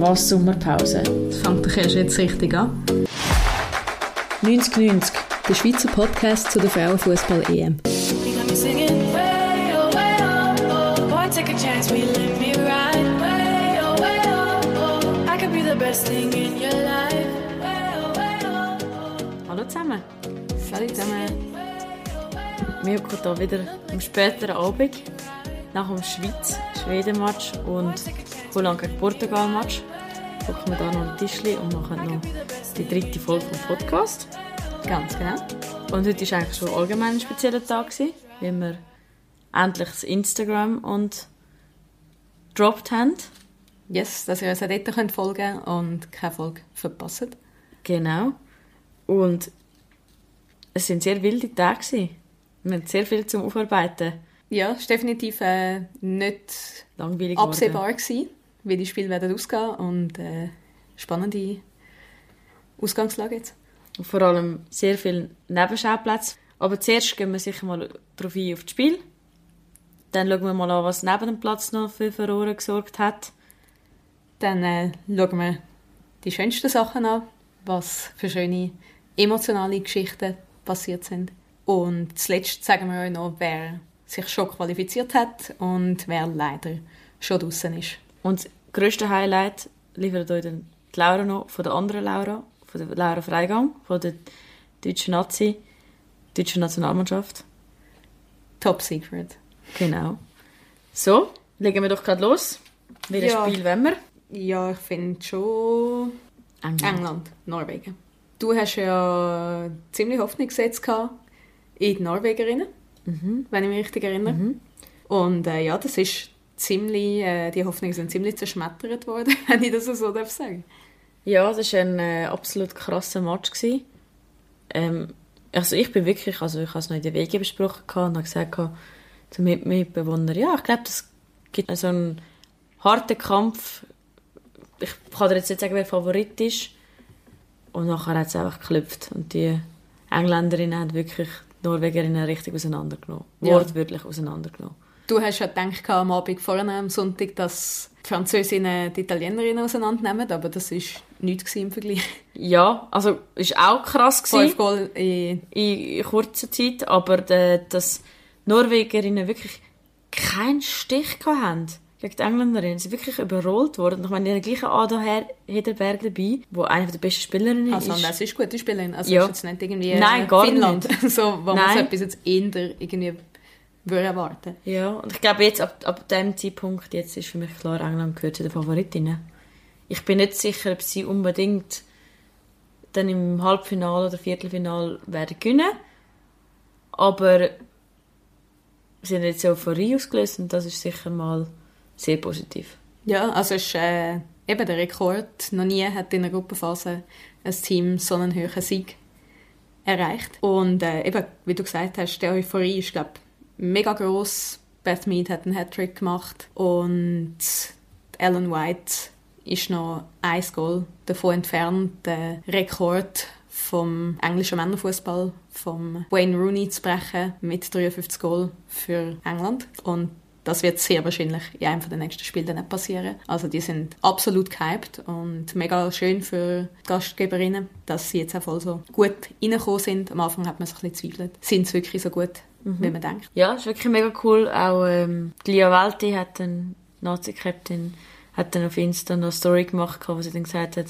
Was Sommerpause? Das fängt doch erst jetzt richtig an. 9090, der Schweizer Podcast zu der Frauenfußball-EM. Hallo zusammen. Salut zusammen. Wir kommen hier wieder am späteren Abend nach dem Schweiz-Schweden-Match und Holland gegen Portugal-Match. Gucken wir hier noch ein Tischli und machen noch die dritte Folge vom Podcast. Ganz genau. Und heute war eigentlich schon allgemein ein spezieller Tag, gewesen, weil wir endlich das Instagram und gedroppt haben. Yes, dass ihr uns auch dort könnt folgen und keine Folge verpasst. Genau. Und es sind sehr wilde Tage. Gewesen. Wir haben sehr viel zum Aufarbeiten. Ja, es war definitiv äh, nicht Langweilig absehbar, gewesen, wie die Spiele werden ausgehen und äh, spannende Ausgangslage jetzt. Und vor allem sehr viele Nebenschauplätze. Aber zuerst gehen wir sicher mal darauf ein, auf das Spiel. Dann schauen wir mal an, was neben dem Platz noch für Verrohren gesorgt hat. Dann äh, schauen wir die schönsten Sachen an, was für schöne emotionale Geschichten passiert sind. Und zuletzt sagen wir euch noch, wer sich schon qualifiziert hat und wer leider schon draußen ist. Und grösste Highlight liefert euch dann die Laura noch von der anderen Laura, von der Laura Freigang, von der deutschen Nazi, deutschen Nationalmannschaft. Top Secret. Genau. So, legen wir doch gerade los. Welches Ja. Spiel wollen wir? Ja, ich finde schon England, Norwegen. Du hast ja ziemlich Hoffnung gesetzt in die Norwegerinnen, wenn ich mich richtig erinnere. Und äh, ja, das ist ziemlich, äh, die Hoffnungen sind ziemlich zerschmettert worden, wenn ich das so darf sagen. Ja, das war ein äh, absolut krasser Match. Gewesen. Ähm, also ich bin wirklich, also ich habe es noch in der Wege besprochen und habe gesagt zu meinen Mitbewohnern, ja, ich glaube, das gibt so einen harten Kampf. Ich kann dir jetzt nicht sagen, wer Favorit ist. Und nachher hat es einfach geklopft. Und die Engländerinnen haben wirklich die Norwegerinnen richtig auseinandergenommen. Ja. Wortwörtlich auseinandergenommen. Du hast ja gedacht am Abend vorne, am Sonntag, dass die Französinnen die Italienerinnen auseinandernehmen, aber das war nichts im Vergleich. Ja, also es war auch krass. Gewesen. Fünf Goal in in kurzer Zeit, aber de, dass die Norwegerinnen wirklich keinen Stich haben gegen die Engländerinnen. Sie sind wirklich überrollt worden. Ich meine, die haben gleichen Ada Hederberg dabei, wo eine der besten Spielerinnen Also, ist. das ist gute Spielerin. Also, Ja. ist jetzt nicht irgendwie äh, Nein, gar Finnland, so, wo man so etwas jetzt eher irgendwie würde erwarten. Ja, und ich glaube jetzt, ab, ab dem Zeitpunkt, jetzt ist für mich klar, England gehört zu den Favoritinnen. Ich bin nicht sicher, ob sie unbedingt dann im Halbfinale oder Viertelfinale werden gewinnen. Aber sie haben jetzt Euphorie ausgelöst und das ist sicher mal sehr positiv. Ja, also es ist äh, eben der Rekord. Noch nie hat in einer Gruppenphase ein Team so einen hohen Sieg erreicht. Und äh, eben, wie du gesagt hast, die Euphorie ist, glaube mega gross. Beth Mead hat einen Hattrick gemacht und Ellen White ist noch ein Goal davon entfernt, den Rekord vom englischen Männerfußball vom Wayne Rooney zu brechen mit 53 Goal für England. Und das wird sehr wahrscheinlich in einem der nächsten Spiele dann nicht passieren. Also die sind absolut gehypt und mega schön für die Gastgeberinnen, dass sie jetzt auch voll so gut reingekommen sind. Am Anfang hat man sich ein bisschen gezweifelt. Sind sie wirklich so gut, wie man denkt? Ja, ist wirklich mega cool. Auch ähm, die Lia Welti hat dann, Nazi-Captain, hat dann auf Insta noch eine Story gemacht, wo sie dann gesagt hat,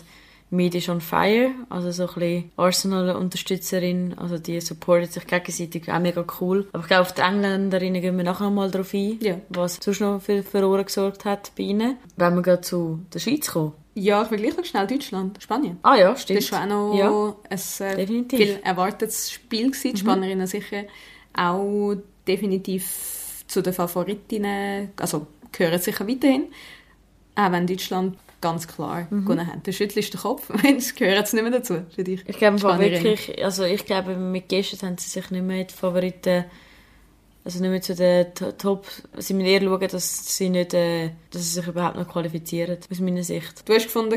Mead is on fire, also so ein bisschen Arsenal-Unterstützerin, also die supportet sich gegenseitig, auch mega cool. Aber ich glaube, auf die Engländerinnen gehen wir nachher noch mal drauf ein, Ja. was sonst noch für Verloren gesorgt hat bei ihnen. Wenn wir gerade zu der Schweiz kommen. Ja, ich will gleich noch schnell Deutschland, Spanien. Ah ja, Das stimmt. war auch noch Ja, ein äh, viel erwartetes Spiel. Gewesen. Die Spanierinnen sicher auch definitiv zu den Favoritinnen, also gehören sicher weiterhin. Auch wenn Deutschland ganz klar Mhm. gewonnen hat. Du schüttelst den Kopf, es gehört jetzt nicht mehr dazu für dich. Ich glaube wirklich, also ich glaube mit Gestern haben sie sich nicht mehr die Favoriten, also nicht mehr zu den To- Top, sie müssen eher schauen, dass sie nicht, äh, dass sie sich überhaupt noch qualifizieren, aus meiner Sicht. Du hast gefunden,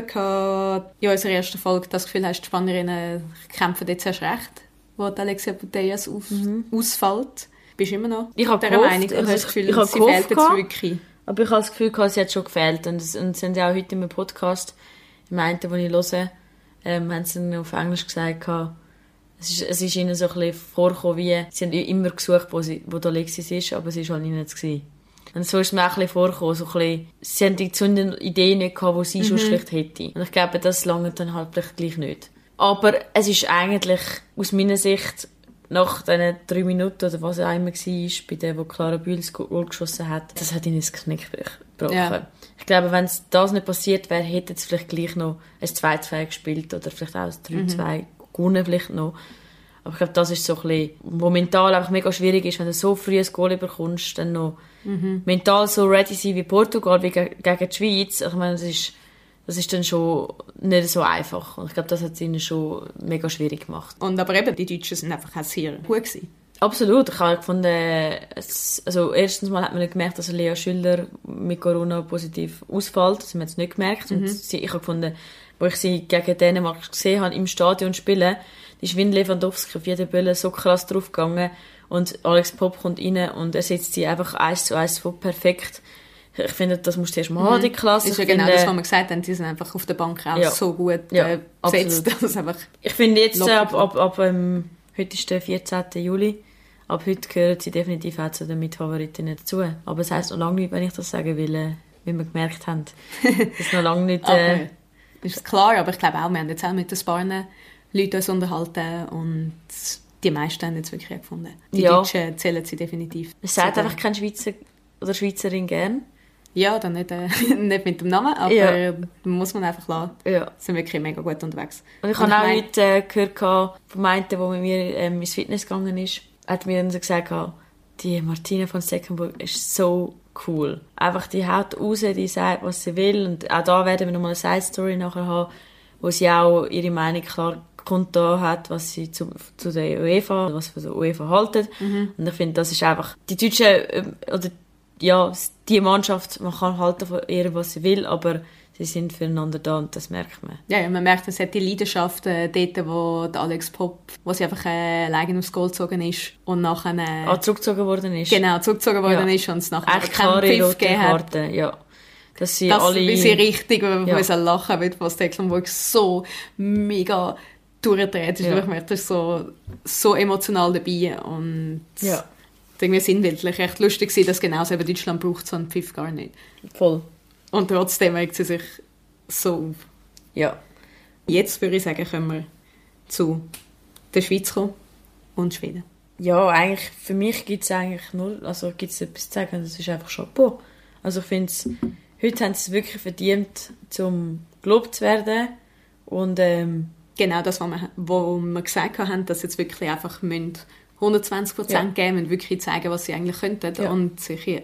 in unserer ersten Folge, das Gefühl hast, die Spanierinnen kämpfen jetzt erst recht, wo die Alexia Putellas auf, ausfällt. Bist du immer noch Mhm. Ich habe der gehofft, Meinung? Also hast du das Gefühl, ich habe sie fehlt jetzt wirklich? Aber ich habe das Gefühl, gehabt, sie hat schon gefehlt. Und, und sie haben ja auch heute im Podcast, im einen, den ich höre, ähm, haben sie auf Englisch gesagt, gehabt, es ist, es ist ihnen so ein bisschen vorgekommen, wie, sie haben immer gesucht, wo, sie, wo Alexis ist, aber sie war halt nicht gewesen. Und so ist es mir auch ein bisschen vorgekommen, so ein bisschen, sie haben die zündende Idee nicht gehabt, die sie schon schlecht hätte. Und ich glaube, das lange dann halt vielleicht gleich nicht. Aber es ist eigentlich, aus meiner Sicht, nach diesen drei Minuten oder was es auch immer war, bei der, wo Clara Bühl das Goal geschossen hat, das hat ihnen das Knick gebrochen. Ja. Ich glaube, wenn es das nicht passiert wäre, hätten sie vielleicht gleich noch ein 2-2 gespielt oder vielleicht auch ein 3-2 gewonnen vielleicht noch. Aber ich glaube, das ist so ein bisschen, wo mental einfach mega schwierig ist, wenn du so früh ein Goal bekommst, dann noch mental so ready sein wie Portugal, wie ge- gegen die Schweiz. Ich meine, das ist, das ist dann schon nicht so einfach. Und ich glaube, das hat es ihnen schon mega schwierig gemacht. Und aber eben, die Deutschen sind einfach auch sehr gut gewesen. Absolut. Ich habe gefunden, also erstens mal hat man nicht gemerkt, dass Lea Schüller mit Corona positiv ausfällt. Das haben wir jetzt nicht gemerkt. Und sie, ich habe gefunden, wo ich sie gegen Dänemark gesehen habe, im Stadion spielen, die ist wie ein Lewandowski auf jeden Bälle so krass draufgegangen. Und Alex Pop kommt rein und er setzt sie einfach eins zu eins so perfekt. Ich finde, das musst du erst mal haben, die Klasse. Das ist ja genau finde- das, was wir gesagt haben. Die sind einfach auf der Bank auch Ja. so gut Ja, äh, besetzt. dass einfach Ich finde jetzt, äh, ab, ab, ab ähm, heute ist der 14. Juli, ab heute gehören sie definitiv auch zu den Mitfavoritinnen dazu. Aber es heisst noch lange nicht, wenn ich das sage, weil, äh, wie wir gemerkt haben, dass noch lange nicht... Äh, ist es klar, aber ich glaube auch, wir haben jetzt auch mit ein paar Leuten uns unterhalten und die meisten haben jetzt wirklich gefunden. Die Ja. Deutschen zählen sie definitiv. es sagt einfach kein Schweizer oder Schweizerin gern. Ja, dann nicht, äh, nicht mit dem Namen, aber Ja. muss man einfach lassen. Ja. Sie sind wirklich mega gut unterwegs. Und ich habe auch mein- heute äh, gehört vom einen, der mit mir ähm, ins Fitness gegangen ist, hat mir dann so gesagt, gehabt, die Martina von Seckenburg ist so cool. Einfach, die haut raus, die sagt, was sie will. Und auch da werden wir nochmal eine Side-Story nachher haben, wo sie auch ihre Meinung klar kundgetan hat, was sie zu, zu der UEFA, was von der UEFA halten. Und ich finde, das ist einfach, die Deutschen, ähm, oder ja, die Mannschaft, man kann halten von ihr, was sie will, aber sie sind füreinander da und das merkt man. Ja, ja, man merkt, es hat die Leidenschaft äh, dort, wo der Alex Pop, wo sie einfach äh, alleine aufs Goal gezogen ist und nachher äh, Ah, zurückgezogen worden ist. genau zurückgezogen worden Ja. ist und es nachher Echt keinen Pfiff gegeben hat. Ja. Dass sie dass alle... wie sie richtig Ja. müssen lachen mit was Tecklenburg so mega durchdreht. Ja. Ja. Ich merke, das ist so, so emotional dabei und Ja, irgendwie sinnbildlich. Echt lustig war, dass genau eben Deutschland braucht so einen Pfiff gar nicht. voll. Und trotzdem regt sie sich so auf. Ja. Jetzt würde ich sagen, können wir zu der Schweiz kommen und Schweden. Ja, eigentlich, für mich gibt es eigentlich null, also gibt es etwas zu sagen, das ist einfach Chapeau. Also ich finde heute haben sie es wirklich verdient, zum gelobt zu werden und ähm, Genau das, was wir, wo wir gesagt haben, dass sie jetzt wirklich einfach müssen 120 Prozent Ja. geben und wirklich zeigen, was sie eigentlich könnten Ja. und sich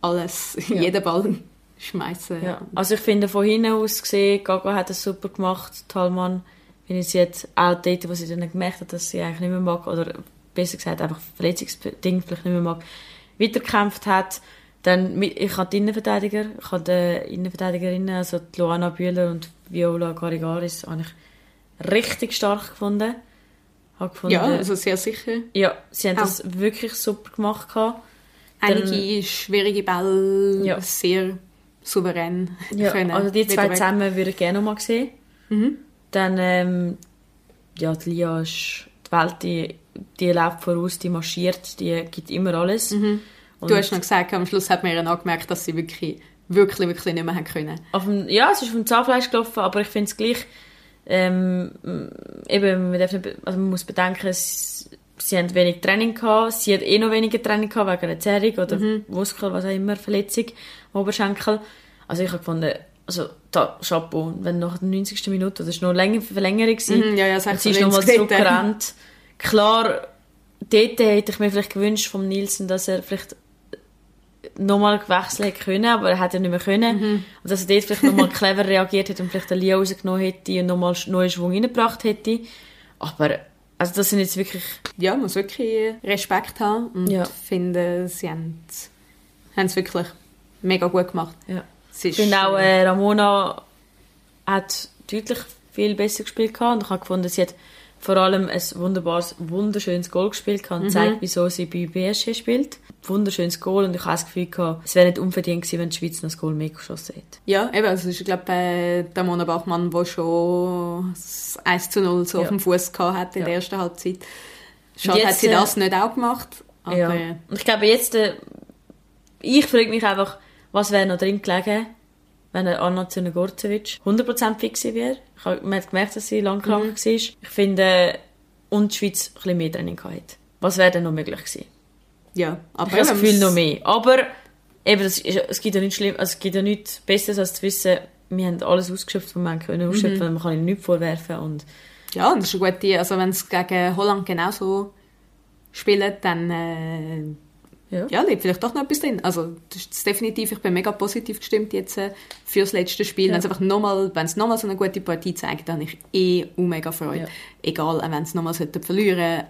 alles, Ja. jeden Ball schmeißen. ja. Also ich finde, von hinten aus gesehen, Gaga hat es super gemacht, Talmann, wenn sie jetzt auch dort, wo sie dann gemerkt hat, dass sie eigentlich nicht mehr mag, oder besser gesagt, einfach verletzungsbedingt vielleicht nicht mehr mag, weitergekämpft hat. Dann, ich habe die Innenverteidiger, ich habe die Innenverteidigerinnen, also die Luana Bühler und Viola Garigaris, habe ich richtig stark gefunden. Habe gefunden Ja, also sehr sicher. ja, sie haben Auch. das wirklich super gemacht. gehabt. Dann- Einige schwierige Bälle Ja. sehr souverän Ja, können. also die zwei weg. zusammen würde ich gerne noch mal sehen. Mhm. Dann, ähm, ja, die Lia ist die Welt, die, die läuft voraus, die marschiert, die gibt immer alles. Und Du hast noch gesagt, am Schluss hat man ihr angemerkt, dass sie wirklich, wirklich, wirklich nicht mehr haben können. auf dem, ja, es ist dem Zahnfleisch gelaufen, aber ich finde es gleich, ähm, eben, man, darf nicht, also man muss bedenken, es, sie haben wenig Training gehabt, sie hat eh noch weniger Training gehabt wegen einer Zerrung oder Muskel, was auch immer, Verletzung Oberschenkel. Also ich habe gefunden, also da, Chapeau, wenn nach der 90. Minute, das war noch eine längere Verlängerung, gewesen, Mhm, ja, ja, und sie ist nochmal 96 dort. zurückgerannt. Klar, dort hätte ich mir vielleicht gewünscht vom Nielsen, dass er vielleicht nochmal gewechselt hätte können, aber er hat ja nicht mehr können. Mhm. Und dass er dort vielleicht nochmal clever reagiert hätte und vielleicht den Lia rausgenommen hätte und nochmal neuen Schwung reingebracht hätte. Aber, also das sind jetzt wirklich, Ja, man muss wirklich Respekt haben und Ja. finde, sie haben haben es wirklich mega gut gemacht. ja. Ist, Ich finde auch, äh, Ramona hat deutlich viel besser gespielt gehabt und ich habe gefunden, sie hat vor allem ein wunderbares, wunderschönes Goal gespielt und mhm. zeigt, wieso sie bei BSG spielt. Wunderschönes Goal und ich habe das Gefühl gehabt, es wäre nicht unverdient gewesen, wenn die Schweiz noch das Goal mehr geschossen hätte. Ja, eben, also ich glaube, äh, der Mona Bachmann, der schon das 1 zu 0 so ja. auf dem Fuß hatte in ja. der ersten Halbzeit. Schade, jetzt, hat sie das äh, nicht auch gemacht. Aber, ja. Und ich glaube, jetzt, äh, ich frage mich einfach, was wäre noch drin gelegen, wenn Anna Zunegorcevic 100% fix wäre. Man hat gemerkt, dass sie lang krank mhm. war. Ich finde, und die Schweiz ein bisschen mehr Training hatte. Was wäre denn noch möglich gewesen? Ja, aber... Ich habe das Gefühl, noch mehr. Aber eben, das ist, es gibt ja nichts schlimm, also es gibt ja nichts Besseres, als zu wissen, wir haben alles ausgeschöpft, was wir können ausschöpfen, mhm. man kann ihnen nichts vorwerfen und... Ja, und das ist eine gute, also wenn es gegen Holland genauso spielen, dann... Äh ja. ja, liegt vielleicht doch noch etwas drin. Also, das ist definitiv, ich bin mega positiv gestimmt jetzt äh, für das letzte Spiel. Ja. Wenn es einfach nochmal, wenn es nochmal so eine gute Partie zeigt, dann habe ich eh mega Freude. Ja. Egal, wenn es nochmal verlieren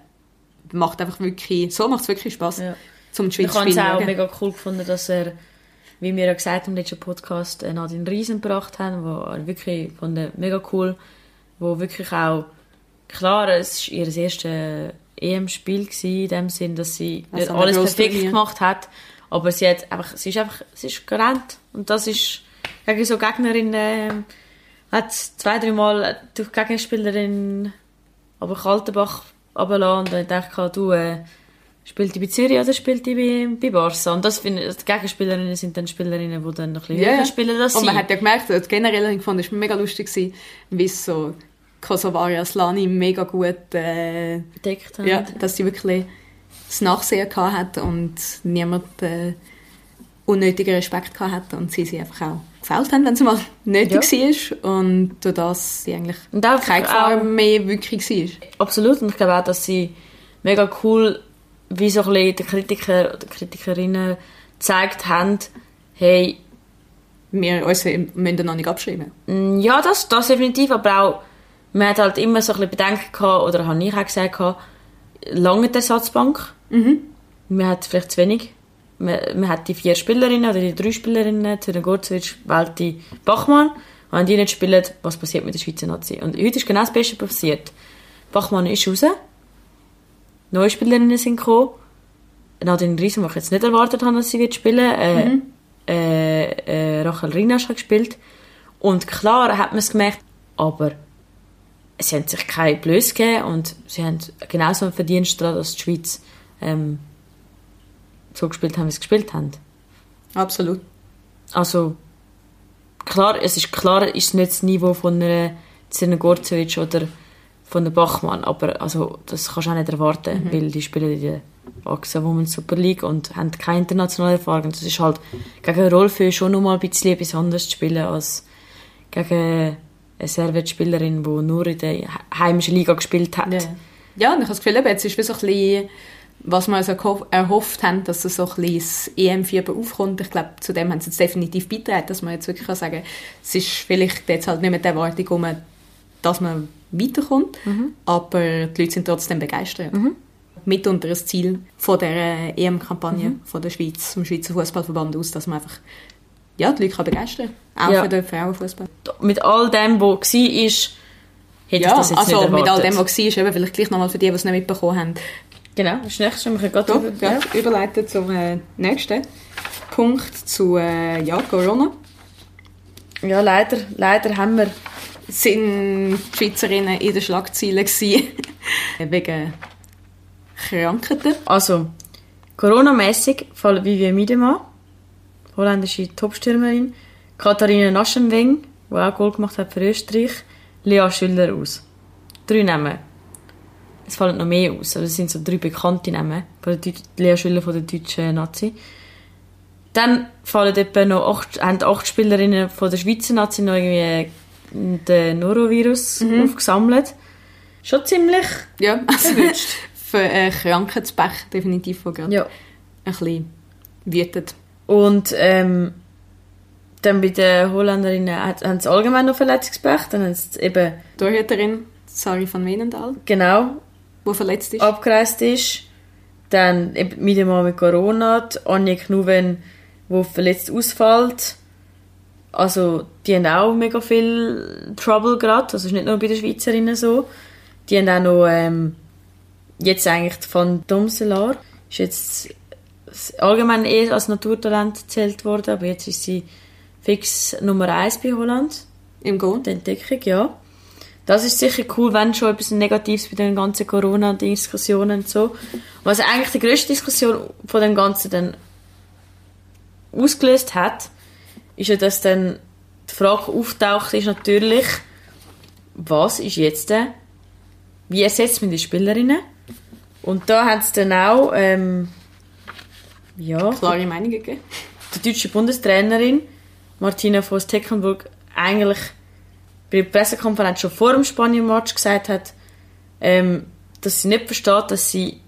macht einfach wirklich, so macht es wirklich Spaß ja. zum Schweiz Ich habe es auch mega cool gefunden, dass er, wie wir ja gesagt haben im letzten Podcast, äh, Nadine Riesen gebracht haben, wo wirklich von der mega cool, wo wirklich auch, klar, es ist ihr erstes EM-Spiel in dem Sinn, dass sie also nicht alles perfekt Turnier. gemacht hat, aber sie hat einfach, sie ist einfach, sie ist gerannt und das ist gegen so Gegnerin äh, hat zwei, drei Mal durch Gegenspielerin aber Kaltenbach runtergelassen und dann dachte ich, du, äh, spielt die bei Zürich oder spielt die bei, bei Barca? Und das finde ich, die Gegenspielerinnen sind dann Spielerinnen, die dann noch ein bisschen yeah. höher spielen als Und man hat ja gemerkt, generell fand ich mega lustig wie es so Kosovari Aslani mega gut äh, bedeckt hat. Ja, dass sie wirklich das Nachsehen hat und niemand äh, unnötigen Respekt hat und sie sie einfach auch gefällt haben, wenn es mal nötig ja. war und durch das sie eigentlich und auch keine Gefahr mehr wirklich war. Absolut und ich glaube auch, dass sie mega cool wie so ein bisschen die Kritiker oder Kritikerinnen gezeigt haben, hey, wir uns müssen noch nicht abschreiben. Mm, ja, das, das definitiv, aber auch man hat halt immer so ein bisschen Bedenken gehabt, oder habe ich auch gesagt, gehabt, lange die Ersatzbank. Mhm. Man hat vielleicht zu wenig. Man, man hat die vier Spielerinnen oder die drei Spielerinnen, Zürich Gorzovic, Welti, Bachmann. Und wenn die nicht spielen, was passiert mit der Schweizer Nazi? Und heute ist genau das Beste passiert. Bachmann ist raus. Neue Spielerinnen sind gekommen. Nadine Riesen, die ich jetzt nicht erwartet habe, dass sie wird spielen äh, mhm. äh, äh, Rachel Rinasch hat gespielt. Und klar hat man es gemerkt, aber sie haben sich keine Blöße gegeben und sie haben genauso einen Verdienst daran, dass die Schweiz ähm, so gespielt haben, wie sie gespielt haben. Absolut. Also, klar, es ist klar, ist nicht das Niveau von einer Zirna Gorcevic oder von der Bachmann, aber also, das kannst du auch nicht erwarten, mhm. weil die spielen in der Axa Women's Super League und haben keine internationale Erfahrung. Das ist halt gegen Rolfe schon noch mal ein bisschen etwas anderes zu spielen als gegen eine Servetspielerin, die nur in der heimischen Liga gespielt hat. Ja, ja und ich habe das Gefühl, jetzt ist wie so ein bisschen, was wir also erhofft haben, dass so ein bisschen das EM-Fieber aufkommt. Ich glaube, zu dem haben sie jetzt definitiv beigetragen, dass man jetzt wirklich kann sagen kann, es ist vielleicht jetzt halt nicht mit der Erwartung um, dass man weiterkommt, mhm. aber die Leute sind trotzdem begeistert. Mhm. Mitunter das Ziel von der EM-Kampagne mhm. von der Schweiz, vom Schweizer Fußballverband aus, dass man einfach ja, die Leute kann begeistern Auch ja. für den Frauenfußball. Mit all dem, was war, hätte ja, ich das jetzt also nicht mit all dem, was war, eben vielleicht gleich nochmal für die, die es nicht mitbekommen haben. Genau, das nächste, wir über, ja. überleiten zum äh, nächsten Punkt, zu äh, ja, Corona. Ja, leider, leider haben wir... Sind die Schweizerinnen in den Schlagzeilen wegen Krankheiten. Also, Corona-mässig fallen Vivian Miedema holländische Topstürmerin, Katharina Naschenweng, die auch Goal gemacht hat für Österreich, Lea Schüller aus. Drei Namen. Es fallen noch mehr aus, aber es sind so drei bekannte Namen. Von der Lea Schüller von der deutschen Nazi. Dann fallen etwa noch acht, haben acht Spielerinnen von der Schweizer Nazi noch irgendwie den Norovirus mhm. aufgesammelt. Schon ziemlich ja, also für ein Krankheitsbech definitiv, wo gerade ja. ein bisschen wütet. Und ähm, dann bei den Holländerinnen haben sie allgemein noch Verletzungspech. Dann haben sie eben... Torhüterin Sari van Wenendal. Genau. Wo verletzt ist. Abgereist ist. Dann eben mit dem Mal mit Corona. Anja Knuven, wo verletzt ausfällt. Also die haben auch mega viel Trouble gerade. Also ist nicht nur bei den Schweizerinnen so. Die haben auch noch ähm, jetzt eigentlich von Domselar ist jetzt allgemein eher als Naturtalent gezählt worden, aber jetzt ist sie fix Nummer 1 bei Holland. Im Goal? Die Entdeckung, ja. Das ist sicher cool, wenn schon etwas Negatives bei den ganzen Corona-Diskussionen und so. Was eigentlich die grösste Diskussion von dem Ganzen dann ausgelöst hat, ist ja, dass dann die Frage auftaucht, ist natürlich, was ist jetzt denn, wie ersetzt man die Spielerinnen? Und da hat es dann auch, ähm, ja, Klare Meinungen gegeben. die deutsche Bundestrainerin Martina Voss-Tecklenburg eigentlich bei der Pressekonferenz schon vor dem Spanien-Match gesagt hat, ähm, dass sie nicht versteht, dass sie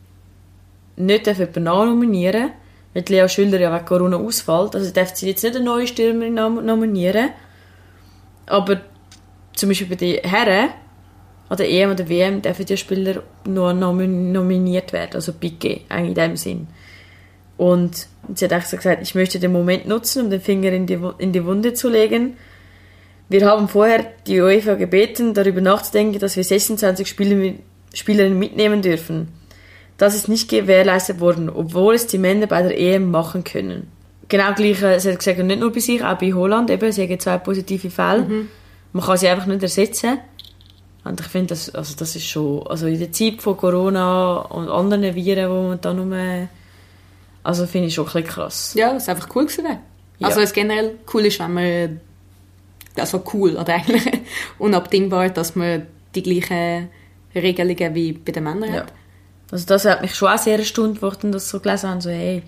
nicht jemanden nominieren darf, weil Lea Schüller ja wegen Corona ausfällt. Also darf sie jetzt nicht eine neue Stürmerin nom nominieren. Aber zum Beispiel bei den Herren an der EM oder WM dürfen die Spieler nur nomin nominiert werden, also Piqué, eigentlich in dem Sinn. Und sie hat auch so gesagt, ich möchte den Moment nutzen, um den Finger in die, in die Wunde zu legen. Wir haben vorher die UEFA gebeten, darüber nachzudenken, dass wir 26 Spieler, Spielerinnen mitnehmen dürfen. Das ist nicht gewährleistet worden, obwohl es die Männer bei der EM machen können. Genau gleich, äh, sie hat gesagt, nicht nur bei sich, auch bei Holland, eben, sie haben zwei positive Fälle. Man kann sie einfach nicht ersetzen. Und ich finde, das, also das ist schon, also in der Zeit von Corona und anderen Viren, wo man da nur, also finde ich schon ein bisschen krass. Ja, es ist einfach cool gewesen. Ja. Also es generell cool ist, wenn man also cool oder eigentlich unabdingbar, dass man die gleichen Regelungen wie bei den Männern Ja. hat. Also das hat mich schon auch sehr erstaunt, wo ich das so gelesen habe, so hey,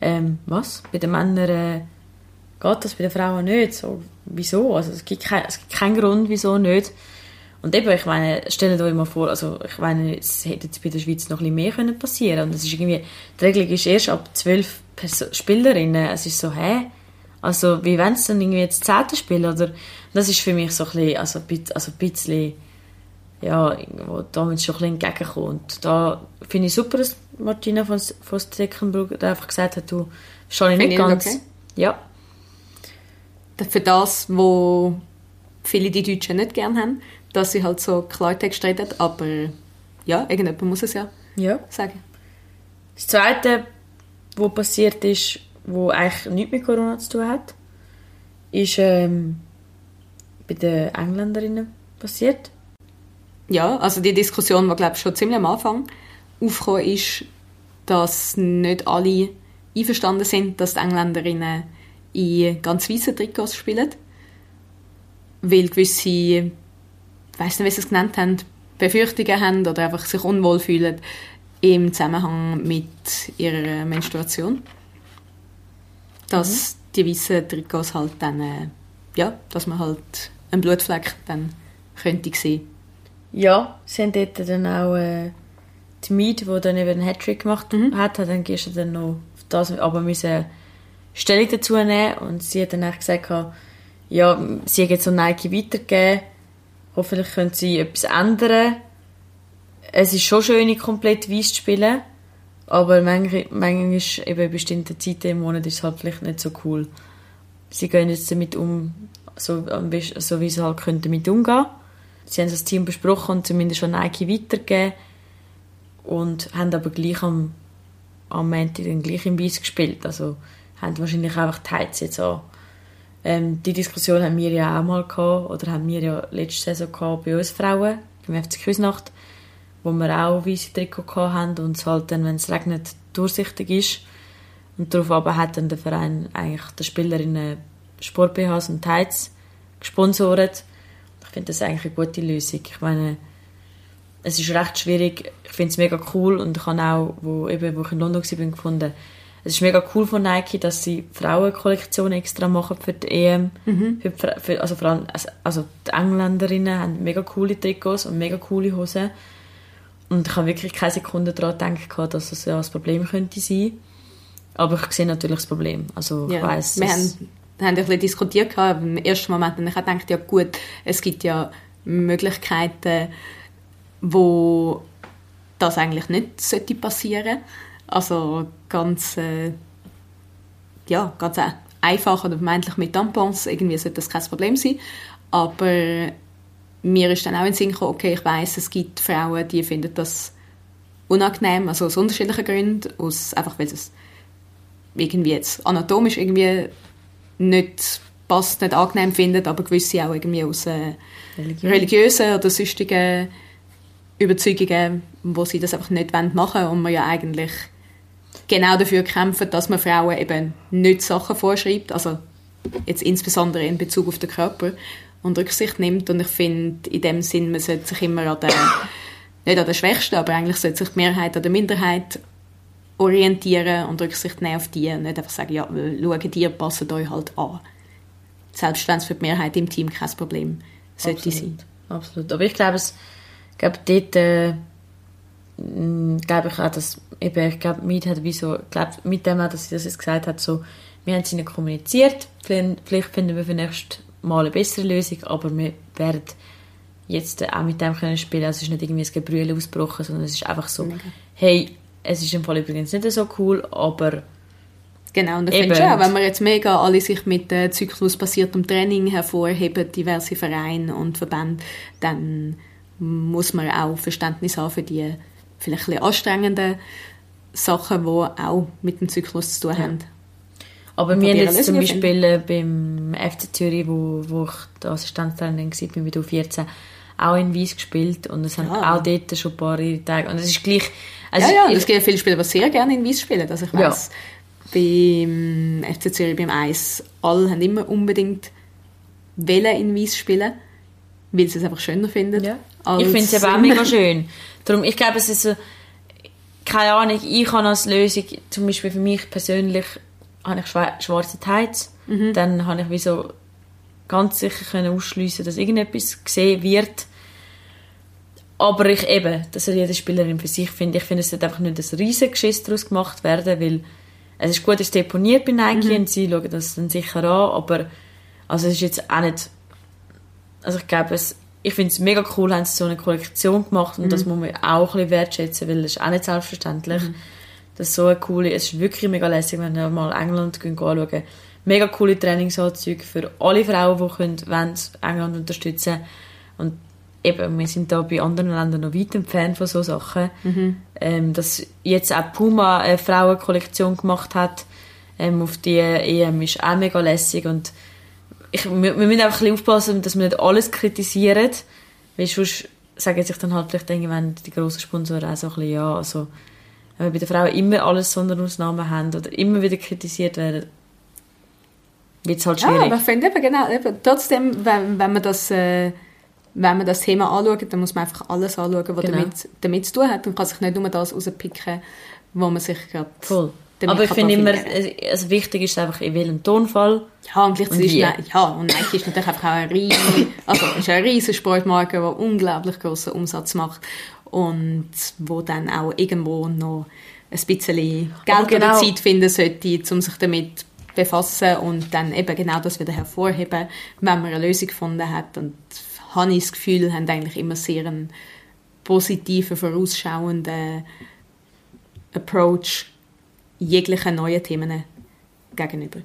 ähm, was? Bei den Männern äh, geht das, bei den Frauen nicht? So, wieso? Also es gibt, kein, es gibt keinen Grund, wieso nicht. Und eben, ich meine, stellt euch mal vor, also ich meine, es hätte jetzt bei der Schweiz noch ein bisschen mehr können passieren und es ist irgendwie, die Regelung ist erst ab zwölf Spielerinnen, es ist so, hä? Also wie wenn es dann irgendwie jetzt zehnte Spiel oder das ist für mich so ein bisschen, also also ein bisschen ja, wo damit schon ein bisschen entgegenkommen. Und da finde ich super, dass Martina von, von Steckenburg da einfach gesagt hat, du, Finde nicht ich ganz. okay. Ja, Für das, wo viele die Deutschen nicht gerne haben, dass sie halt so Klartext reden, aber ja, irgendjemand muss es ja ja. sagen. Das Zweite, was passiert ist, wo eigentlich nichts mit Corona zu tun hat, ist ähm, bei den Engländerinnen passiert. Ja, also die Diskussion, die glaube ich schon ziemlich am Anfang aufgekommen ist, dass nicht alle einverstanden sind, dass die Engländerinnen in ganz weißen Trikots spielen, weil gewisse, weiß nicht, wie sie es genannt haben, Befürchtungen haben oder einfach sich unwohl fühlen im Zusammenhang mit ihrer Menstruation. Dass die weißen Trikots halt dann, äh, ja, dass man halt einen Blutfleck dann könnte sehen. Ja, sie haben dort dann auch äh, die Mead, die dann eben einen Hattrick gemacht hat, hat dann gestern dann noch auf das aber müssen Stellung dazu nehmen. Und sie hat dann auch gesagt, ja, sie hat jetzt so Nike weitergegeben, hoffentlich können sie etwas ändern. Es ist schon schön, komplett weiß zu spielen, aber manchmal, eben in bestimmten Zeiten im Monat ist es halt vielleicht nicht so cool. Sie gehen jetzt damit um, so, so wie sie halt können damit umgehen Sie haben das Team besprochen und zumindest schon Nike weitergegeben und haben aber gleich am, am Montag dann gleich im Weiss gespielt. Also haben wahrscheinlich einfach die Heiz jetzt an. Ähm, die Diskussion haben wir ja auch mal gehabt, oder haben wir ja letzte Saison gehabt bei uns Frauen, beim FC Küsnacht, wo wir auch weiße Trikot gehabt haben und es halt dann, wenn es regnet, durchsichtig ist. Und darauf aber hat dann der Verein eigentlich den Spielerinnen Sport-BHs und Tights gesponsert. Ich finde das eigentlich eine gute Lösung. Ich meine, es ist recht schwierig. Ich finde es mega cool und ich habe auch, wo, eben, wo ich in London war, gefunden, es ist mega cool von Nike, dass sie Frauenkollektionen extra machen für die EM. Für, Fra- für, also vor allem, also- also die Engländerinnen haben mega coole Trikots und mega coole Hosen. Und ich habe wirklich keine Sekunde daran gedacht, dass das ja ein Problem könnte sein. Aber ich sehe natürlich das Problem. Also ich Ja, weiss, wir haben, haben ein bisschen diskutiert gehabt, im ersten Moment und ich habe gedacht, ja gut, es gibt ja Möglichkeiten, wo das eigentlich nicht sollte passieren. Also ganz, äh, ja, ganz äh, einfach oder vermeintlich mit Tampons, irgendwie sollte das kein Problem sein. Aber mir ist dann auch in den Sinn gekommen, okay, ich weiß, es gibt Frauen, die finden das unangenehm, also aus unterschiedlichen Gründen, aus, einfach weil es irgendwie jetzt anatomisch irgendwie nicht passt, nicht angenehm finden, aber gewisse auch irgendwie aus äh, Religion. religiösen oder sonstigen Überzeugungen, wo sie das einfach nicht machen wollen und man ja eigentlich genau dafür kämpfen, dass man Frauen eben nicht Sachen vorschreibt, also jetzt insbesondere in Bezug auf den Körper und Rücksicht nimmt und ich finde in dem Sinn, man sollte sich immer an der, nicht an der Schwächsten, aber eigentlich sollte sich die Mehrheit an der Minderheit orientieren und Rücksicht nehmen auf die und nicht einfach sagen, ja, schauen die, passen euch halt an. Selbst wenn es für die Mehrheit im Team kein Problem sollte Absolut. sein. Absolut. Aber ich glaube, es, ich glaube dort, äh, glaube ich auch, dass, eben, ich glaube, mit hat wie so, glaube, mit dem auch, dass sie das jetzt gesagt hat, so, wir haben es ihnen kommuniziert, vielleicht, finden wir für nächstes Mal eine bessere Lösung, aber wir werden jetzt auch mit dem können spielen, also es ist nicht irgendwie ein Gebrühl ausgebrochen, sondern es ist einfach so, Mega. hey, es ist im Fall übrigens nicht so cool, aber Genau, und ich finde schon, wenn man jetzt mega alle sich mit äh, zyklusbasiertem Training hervorheben, diverse Vereine und Verbände, dann muss man auch Verständnis haben für die vielleicht ein bisschen anstrengenden Sachen, die auch mit dem Zyklus zu tun haben. Aber wir haben jetzt zum Beispiel äh, beim FC Zürich, wo, wo ich die Assistenztrainerin war, bin mit U14, auch in Weiss gespielt und es haben Ah. auch dort schon ein paar ihre Tage. Und es ist gleich... ja, ja, es gibt viele Spieler, die sehr gerne in Weiss spielen. Also ich Ja. weiss, beim FC Zürich, beim Eis, alle haben immer unbedingt wollen in Weiss spielen, weil sie es einfach schöner finden. Ja. Ich finde es eben auch mega schön. Darum, ich glaube, es ist so, keine Ahnung, ich kann als Lösung, zum Beispiel für mich persönlich, habe ich schwa- schwarze Tights, dann habe ich wie so ganz sicher können ausschliessen, dass irgendetwas gesehen wird. Aber ich eben, dass er jede Spielerin für sich. Finde, ich finde, es sollte einfach nicht ein riesiges Geschiss daraus gemacht werden, weil es ist gut, es ist deponiert bei Nike und sie schauen das dann sicher an, aber also es ist jetzt auch nicht also ich glaube, es, ich finde es mega cool, haben sie so eine Kollektion gemacht und das muss man auch ein bisschen wertschätzen, weil das ist auch nicht selbstverständlich. Das ist so eine coole, es ist wirklich mega lässig, wenn wir mal England gehen, anschauen. Mega coole Trainingsanzüge für alle Frauen, die können, wollen England unterstützen und eben, wir sind da bei anderen Ländern noch weit entfernt von so Sachen. Ähm, dass jetzt auch Puma eine Frauenkollektion gemacht hat ähm, auf die EM ist auch mega lässig und ich, wir, wir müssen einfach ein bisschen aufpassen, dass wir nicht alles kritisieren, weil sonst sagen sich dann halt vielleicht irgendwann die grossen Sponsoren auch so ein bisschen, ja, also wenn wir bei den Frauen immer alles Sonderausnahmen haben oder immer wieder kritisiert werden, wird es halt Ja, schwierig. aber ich finde eben genau, eben, trotzdem, wenn, wenn, man das, äh, wenn man das Thema anschaut, dann muss man einfach alles anschauen, was Genau. damit, damit zu tun hat und kann sich nicht nur das rauspicken, wo man sich gerade Aber ich finde immer, also wichtig ist einfach, in welchem Tonfall. Ja, und gleichzeitig Und ist? Nike, ja, und Nike ist natürlich einfach auch ein riesen, also ist eine riesen Sportmarke, die unglaublich grossen Umsatz macht und wo dann auch irgendwo noch ein bisschen Geld oder genau- Zeit finden sollte, um sich damit befassen und dann eben genau das wieder hervorheben, wenn man eine Lösung gefunden hat. Und habe ich das Gefühl, haben eigentlich immer sehr einen positiven, vorausschauenden Approach jeglichen neuen Themen gegenüber.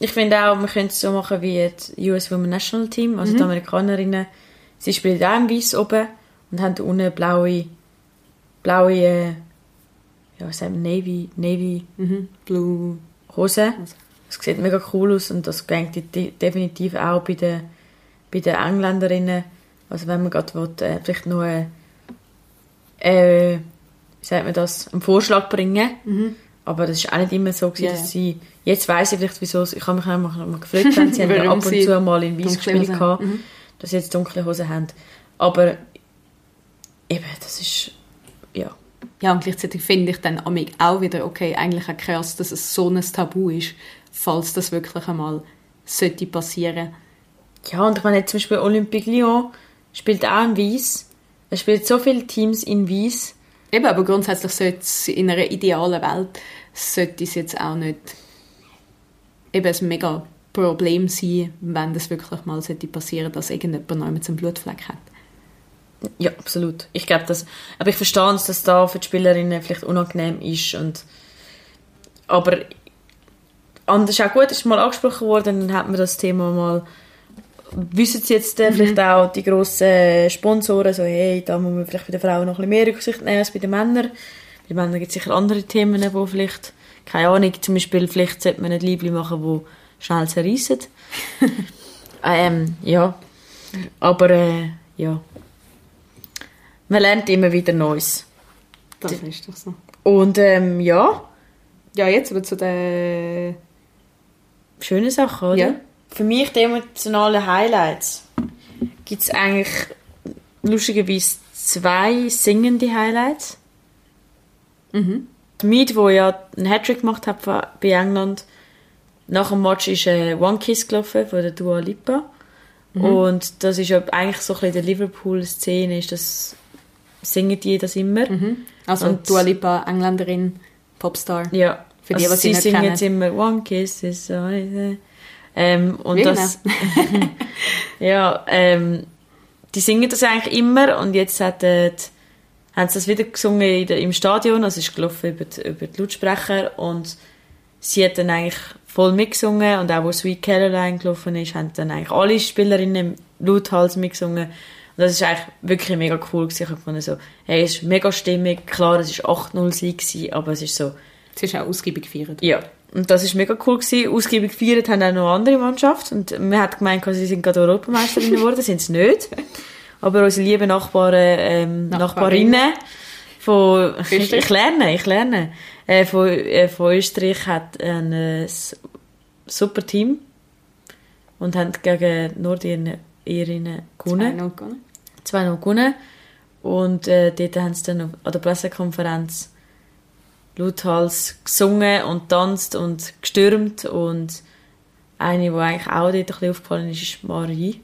Ich finde auch, man könnte es so machen wie das US Women National Team, also die Amerikanerinnen. Sie spielen auch im Weiss oben und haben unten blaue, blaue, äh, ja, was sagen wir, Navy, Navy Mhm. Blue. Hose. Das sieht mega cool aus und das gelingt de- definitiv auch bei den, bei den Engländerinnen. Also wenn man gerade will, äh, vielleicht noch äh, äh, wie sagt man das, einen Vorschlag bringen. Aber das ist auch nicht immer so, gewesen, Ja, dass sie, jetzt weiss ich vielleicht, wieso, ich habe mich auch mal mal gefragt, haben, sie haben ja ab und zu mal in dunkle gespielt, gehabt, haben. Mhm. dass sie jetzt dunkle Hosen haben. Aber eben, das ist, ja. Ja, und gleichzeitig finde ich dann auch wieder, okay, eigentlich auch krass, dass es so ein Tabu ist, falls das wirklich einmal sollte passieren. Ja, und ich meine, jetzt zum Beispiel Olympique Lyon spielt auch in Weiss. Es spielt so viele Teams in Weiss. Eben, aber grundsätzlich sollte es in einer idealen Welt, sollte es jetzt auch nicht eben ein mega Problem sein, wenn das wirklich mal sollte passieren, dass irgendjemand noch einen Blutfleck hat. Ja, absolut. Ich glaube, das, aber ich verstehe es, dass da für die Spielerinnen vielleicht unangenehm ist und aber anders auch gut, ist mal angesprochen worden, dann hat man das Thema mal wissen sie jetzt äh, vielleicht auch die grossen Sponsoren, so, hey, da muss man vielleicht bei den Frauen noch ein bisschen mehr Rücksicht nehmen als bei den Männern. Bei den Männern gibt es sicher andere Themen, wo vielleicht, keine Ahnung, zum Beispiel, vielleicht sollte man nicht Liebling machen, die schnell zerreissen. ähm, ja. Aber, äh, ja. Man lernt immer wieder Neues. Das ist doch so. Und, ähm, ja, Ja, jetzt aber zu den... schöne Sachen, oder? Ja. Für mich die emotionalen Highlights gibt es eigentlich lustigerweise zwei singende Highlights. Mhm. Mead, wo ja einen Hattrick gemacht hat bei England, nach dem Match ist äh, One Kiss gelaufen von der Dua Lipa. Und das ist ja eigentlich so ein bisschen der Liverpool-Szene, ist das singen die das immer. Mhm. Also Und- Dua Lipa, Engländerin, Popstar. Ja. Für die, also was sie sie singen jetzt immer One Kiss is all. Ähm, und das ja ähm, die singen das eigentlich immer und jetzt hat, äh, haben sie das wieder gesungen der, im Stadion. Also es ist gelaufen über die, über die Lautsprecher und sie hat dann eigentlich voll mitgesungen und auch wo Sweet Caroline gelaufen ist haben dann eigentlich alle Spielerinnen lauthals mitgesungen. Und das ist eigentlich wirklich mega cool gewesen. ich habe gefunden so hey es ist mega stimmig. Klar es ist 8-0 Sieg gewesen, aber es ist so Sie ist auch ausgiebig gefeiert. ja, und das ist mega cool gewesen. Ausgiebig gefeiert haben auch noch andere Mannschaft und man hat gemeint, sie sind gerade Europameisterinnen geworden, sind sie nicht. Aber unsere lieben Nachbarn, ähm, Nachbarinnen. Nachbarinnen von, ich, Österreich? ich lerne, ich lerne, äh, von, äh, von Österreich hat ein äh, super Team und haben gegen Nordirinen gewonnen. 2-0 gewonnen. 2-0 gewonnen. Und äh, dort haben sie dann an der Pressekonferenz lauthals gesungen und tanzt und gestürmt. Und eine, die eigentlich auch dort ein bisschen aufgefallen ist, ist Marie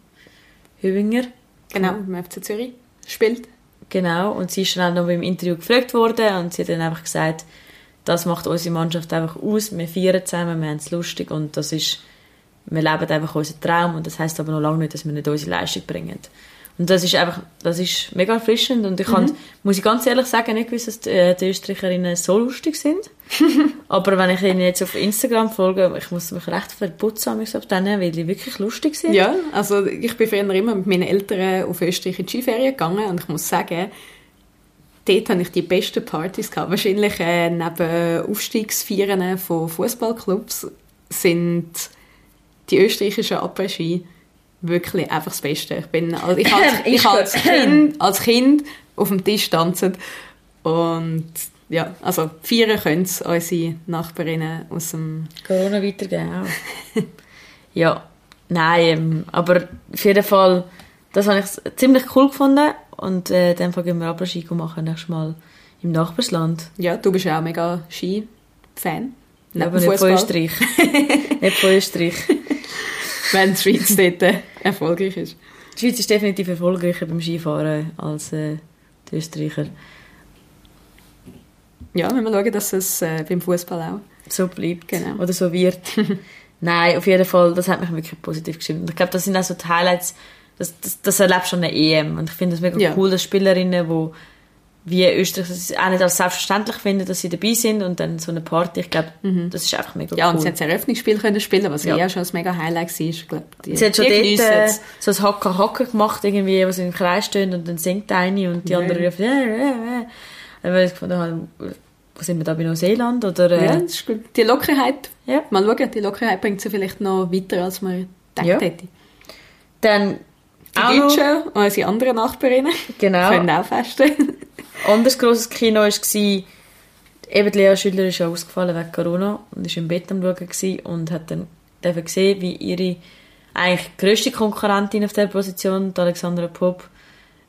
Hübinger. Genau, im FC Zürich spielt. Genau. Und sie ist dann auch noch beim Interview gefragt worden und sie hat dann einfach gesagt, das macht unsere Mannschaft einfach aus. Wir feiern zusammen, wir haben es lustig und das ist, wir leben einfach unseren Traum und das heißt aber noch lange nicht, dass wir nicht unsere Leistung bringen. Und das ist einfach, das ist mega erfrischend und ich kann, muss ich ganz ehrlich sagen, nicht gewusst, dass die, äh, die Österreicherinnen so lustig sind. aber wenn ich ihnen jetzt auf Instagram folge, ich muss mich recht verputzen auf denen, weil die wirklich lustig sind. Ja, also ich bin früher immer mit meinen Eltern auf Österreich in die Skiferien gegangen und ich muss sagen, dort hatte ich die besten Partys gehabt. Wahrscheinlich äh, neben Aufstiegsfeiern von Fußballclubs sind die österreichischen Après-Ski wirklich einfach das Beste. Ich bin, also ich als, Ich ich als, bin- kind, als Kind auf dem Tisch tanzen und ja, also feiern können es unsere Nachbarinnen aus dem Corona weitergeben auch. ja, nein, ähm, aber auf jeden Fall, das habe ich ziemlich cool gefunden und äh, dann gehen wir aber Ski machen nächstes Mal im Nachbarsland. Ja, du bist ja auch mega Ski-Fan. Ja, aber nicht von Österreich. nicht von Österreich. Wenn die Schweiz dort äh, erfolgreich ist. Die Schweiz ist definitiv erfolgreicher beim Skifahren als äh, die Österreicher. Ja, wenn wir schauen, dass es äh, beim Fußball auch. So bleibt. Genau. Oder so wird. Nein, auf jeden Fall, das hat mich wirklich positiv gestimmt. Und ich glaube, das sind auch so die Highlights, das, das, das erlebst du an der EM. Und ich finde es mega Ja. cool, dass Spielerinnen, die wie Österreich das auch nicht als selbstverständlich finden, dass sie dabei sind und dann so eine Party, ich glaube, das ist einfach mega Ja, und cool. sie hat das Eröffnungsspiel können spielen, was Ja. ja schon ein mega Highlight war. Ich glaube, die, Sie hat schon die dort äh, es. so ein Hacker-Hacker gemacht, irgendwie, was im Kreis stehen und dann singt eine und die Ja. andere ruft, ja, ja, ja. Dann habe ich gefunden, habe, wo sind wir da bei Neuseeland? Oder, äh, Ja, das ist gut. Die Lockerheit, ja. mal schauen, die Lockerheit bringt sie vielleicht noch weiter, als man gedacht Ja. hätte. Dann Die Deutschen und unsere anderen Nachbarinnen genau, können auch festen. Anderes grosses Kino war, eben die Lea Schüler ist ausgefallen wegen Corona und war im Bett am Schauen und hat dann gesehen, wie ihre eigentlich grösste Konkurrentin auf der Position, die Alexandra Popp,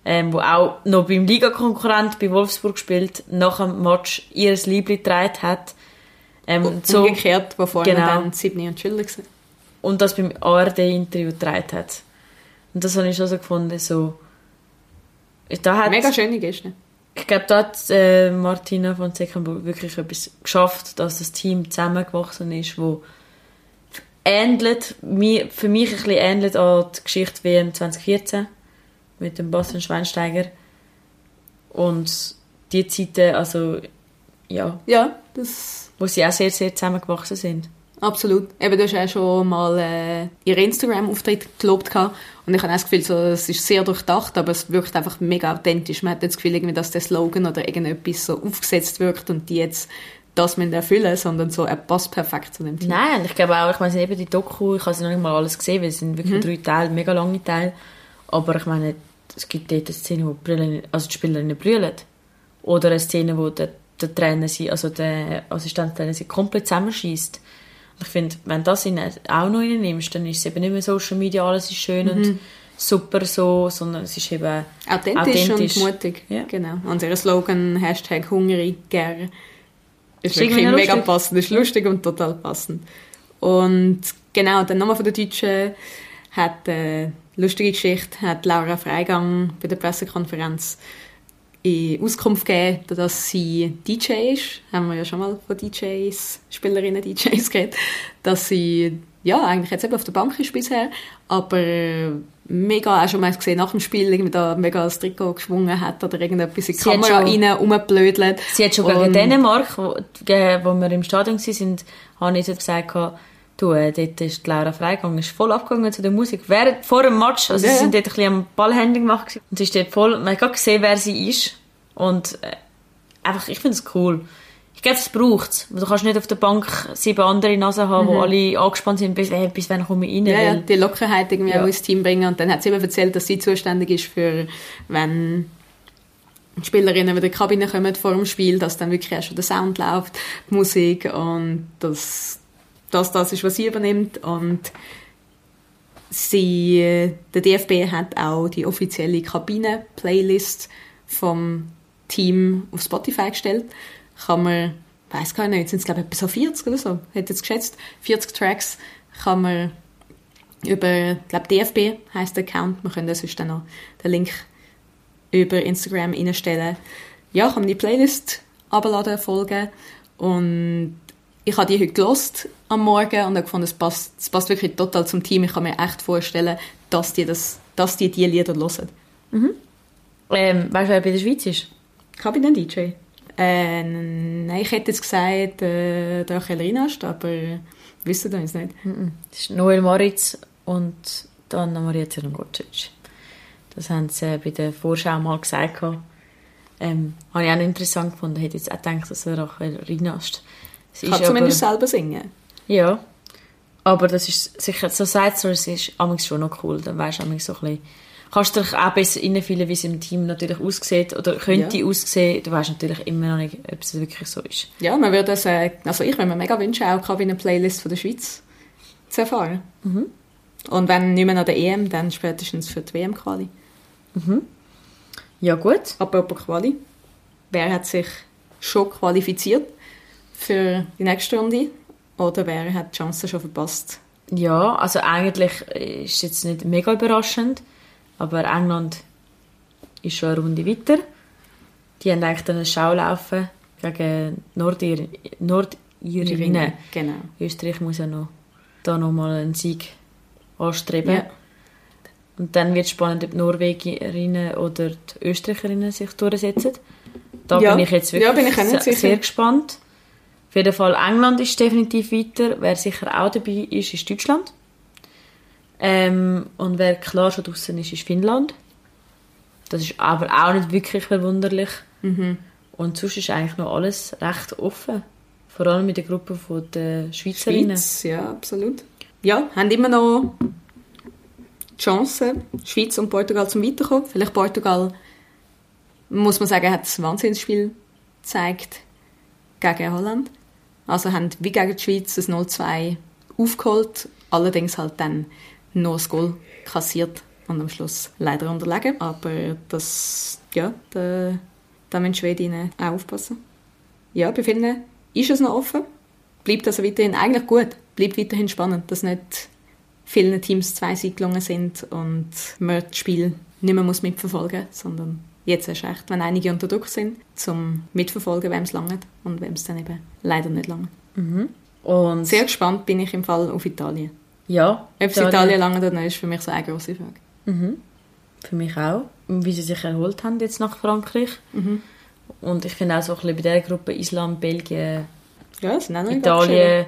ähm, wo auch noch beim Liga-Konkurrent bei Wolfsburg spielt, nach dem Match ihr Liebling getragen hat. Ähm, und so, Umgekehrt, wo vorne Genau. dann Sydney und Schiller waren. und das beim ARD-Interview getragen hat. Und das habe ich schon so gefunden, so... Da hat, Mega schöne Gäste. Ich glaube, da hat äh, Martina von Zeckenburg wirklich etwas geschafft, dass das Team zusammengewachsen ist, wo ähnelt, mir, für mich ein bisschen ähnelt an die Geschichte WM 2014 mit dem Bastian Schweinsteiger. Und die Zeiten, also ja, Ja, das wo sie auch sehr, sehr zusammengewachsen sind. Absolut. Eben, du hast ja schon mal äh, ihren Instagram-Auftritt gelobt gehabt. und ich habe auch das Gefühl, so, es ist sehr durchdacht, aber es wirkt einfach mega authentisch. Man hat das Gefühl, irgendwie, dass der Slogan oder irgendetwas so aufgesetzt wirkt und die jetzt das müssen erfüllen, sondern so, er passt perfekt zu dem Team. Nein, ich glaube auch, ich meine, eben die Doku, ich habe sie noch nicht mal alles gesehen, weil es sind wirklich mhm. drei Teile, mega lange Teile, aber ich meine, es gibt dort eine Szene, wo die, Brüllen, also die Spielerinnen brüllen. Oder eine Szene, wo der, der Trainer sie, also der Assistenztrainer sie komplett zusammenschießt. Ich finde, wenn du das in, auch noch reinnimmst, dann ist es eben nicht mehr Social Media, alles ist schön mhm. und super so, sondern es ist eben authentisch, authentisch. und mutig. Ja. Genau. Und ihr Slogan, Hashtag hungrig, gern, ist, ist wirklich mega lustig. passend, ist lustig und total passend. Und genau, dann nochmal von der Deutschen hat eine lustige Geschichte, hat Laura Freigang bei der Pressekonferenz Auskunft gegeben, dass sie DJ ist. Haben wir ja schon mal von DJs, Spielerinnen DJs geredet. Dass sie, ja, eigentlich jetzt eben auf der Bank ist bisher, aber mega, auch schon mal gesehen, nach dem Spiel irgendwie da mega das Trikot geschwungen hat oder irgendetwas in die sie Kamera rein rumgeblödelt. Sie hat schon gegen Dänemark, wo, wo wir im Stadion waren, habe ich gesagt, äh, dort ist Laura Freigang ist voll abgegangen zu der Musik. Während, vor dem Match, also ja. sie sind dort ein bisschen am Ballhandling gemacht und sie ist dort voll, man hat gerade gesehen, wer sie ist und äh, einfach, ich finde es cool. Ich glaube, es braucht es. Du kannst nicht auf der Bank sieben andere Nasen haben, mhm. wo alle angespannt sind, bis, äh, bis wann komme ich rein. Ja, ja, die Lockerheit irgendwie ja. auch ins Team bringen. Und dann hat sie eben erzählt, dass sie zuständig ist für, wenn die Spielerinnen wieder in die Kabine kommen vor dem Spiel, dass dann wirklich auch schon der Sound läuft, die Musik und dass das ist, was sie übernimmt. Und sie, der DFB hat auch die offizielle Kabine-Playlist vom Team auf Spotify gestellt. Kann man, weiß gar nicht, sind es glaube ich etwa so 40 oder so, hätte jetzt geschätzt, 40 Tracks kann man über, glaube DFB heißt der Account, man könnte sonst dann noch den Link über Instagram reinstellen. Ja, kann man die Playlist abladen, folgen und ich habe die heute gelost am Morgen und habe gefunden, es passt, es passt wirklich total zum Team. Ich kann mir echt vorstellen, dass die, das, dass die diese Lieder hören. Mhm. Ähm, weißt du, wer bei der Schweiz ist? Kabinen-DJ. Äh, nein, ich hätte jetzt gesagt, äh, der Achel Rinast, aber wissen wir es nicht. Mhm. Das ist Noel Moritz und Anna Maria Zerngocic. Das haben sie äh, bei der Vorschau mal gesagt. Ähm, habe ich auch interessant gefunden. Ich hätte jetzt auch gedacht, dass er Rachel Rinast Sie Kann zumindest aber, selber singen. Ja. Aber das ist sicher, so sagt es ist schon noch cool. Dann weißt du so ein bisschen, kannst du dich auch besser reinfühlen, wie es im Team natürlich aussieht oder könnte ja. aussehen. Du weißt natürlich immer noch nicht, ob es wirklich so ist. Ja, man würde das, äh, also ich würde mir mega wünschen, auch eine Playlist von der Schweiz zu erfahren. Mhm. Und wenn nicht mehr an der EM, dann spätestens für die WM-Quali. Mhm. Ja, gut. Apropos Quali. Wer hat sich schon qualifiziert für die nächste Runde? Oder wer hat die Chance schon verpasst? Ja, also eigentlich ist es jetzt nicht mega überraschend. Aber England ist schon eine Runde weiter. Die haben eigentlich dann eine Schau laufen gegen Nordir Nordirinnen. Genau. Österreich muss ja noch da nochmal einen Sieg anstreben. Ja. Und dann wird es spannend, ob die Norwegerinnen oder die Österreicherinnen sich durchsetzen. Da ja. bin ich jetzt wirklich ja, ich sehr, sehr gespannt. Auf jeden Fall, England ist definitiv weiter. Wer sicher auch dabei ist, ist Deutschland. Ähm, und wer klar schon draußen ist, ist Finnland. Das ist aber auch nicht wirklich verwunderlich. Mhm. Und sonst ist eigentlich noch alles recht offen. Vor allem mit der Gruppe der Schweizerinnen. Schweiz, ja, absolut. Ja, haben immer noch Chancen, Schweiz und Portugal zum Weiterkommen. Vielleicht Portugal, muss man sagen, hat ein Wahnsinnsspiel gezeigt gegen Holland. Also haben wie gegen die Schweiz das 0-2 aufgeholt, allerdings halt dann noch das Goal kassiert und am Schluss leider unterlegen. Aber das, ja, da, da müssen Schwedinnen auch aufpassen. Ja, bei vielen ist es noch offen. Bleibt also weiterhin eigentlich gut. Bleibt weiterhin spannend, dass nicht vielen Teams zwei Siege gelungen sind und man das Spiel nicht mehr muss mitverfolgen muss, sondern jetzt erst recht, wenn einige unter Druck sind, zum mitverfolgen, wem es langt und wem es dann eben leider nicht langt. Mhm. Und Sehr gespannt bin ich im Fall auf Italien. Ja. Ob es Italien lange oder nicht, ist für mich so eine große Frage. Mhm. Für mich auch. Wie sie sich erholt haben jetzt nach Frankreich. Mhm. Und ich finde auch so ein bisschen bei dieser Gruppe Island, Belgien, ja, Italien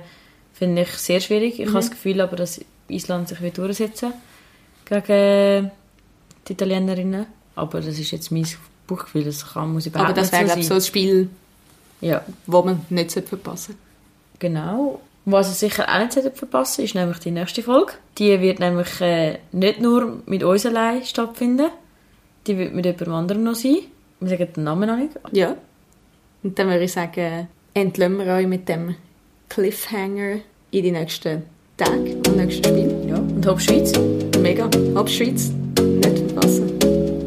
Finde ich sehr schwierig. Ich mhm. habe das Gefühl aber, dass Island sich wird durchsetzen gegen die Italienerinnen. Aber das ist jetzt mein Buchgefühl, das kann, muss überhaupt Aber das wäre, glaube ich, so ein Spiel, ja. wo man nicht verpassen sollte. Genau. Was ihr sicher auch nicht verpassen ist nämlich die nächste Folge. Die wird nämlich äh, nicht nur mit uns allein stattfinden, die wird mit jemand anderem noch sein. Wir sagen den Namen noch nicht. Ja. Und dann würde ich sagen, entlösen wir euch mit dem Cliffhanger in die nächsten Tage am nächsten Spiel. Ja. Und Hop Schweiz. Mega. Hop Schweiz.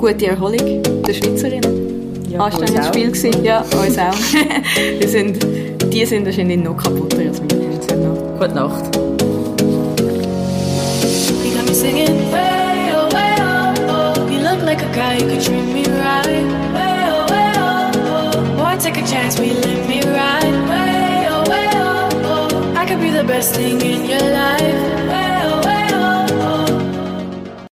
Gute Erholung der Schweizerinnen. Ja, Anständiges Spiel gewesen. Ja, uns auch. Wir sind, die sind wahrscheinlich noch kaputter als wir. Gute Nacht. like a guy, you could treat me right. Way oh, way oh, Boy, take a chance, we let me ride. Way oh, way oh, I could be the best thing in your life.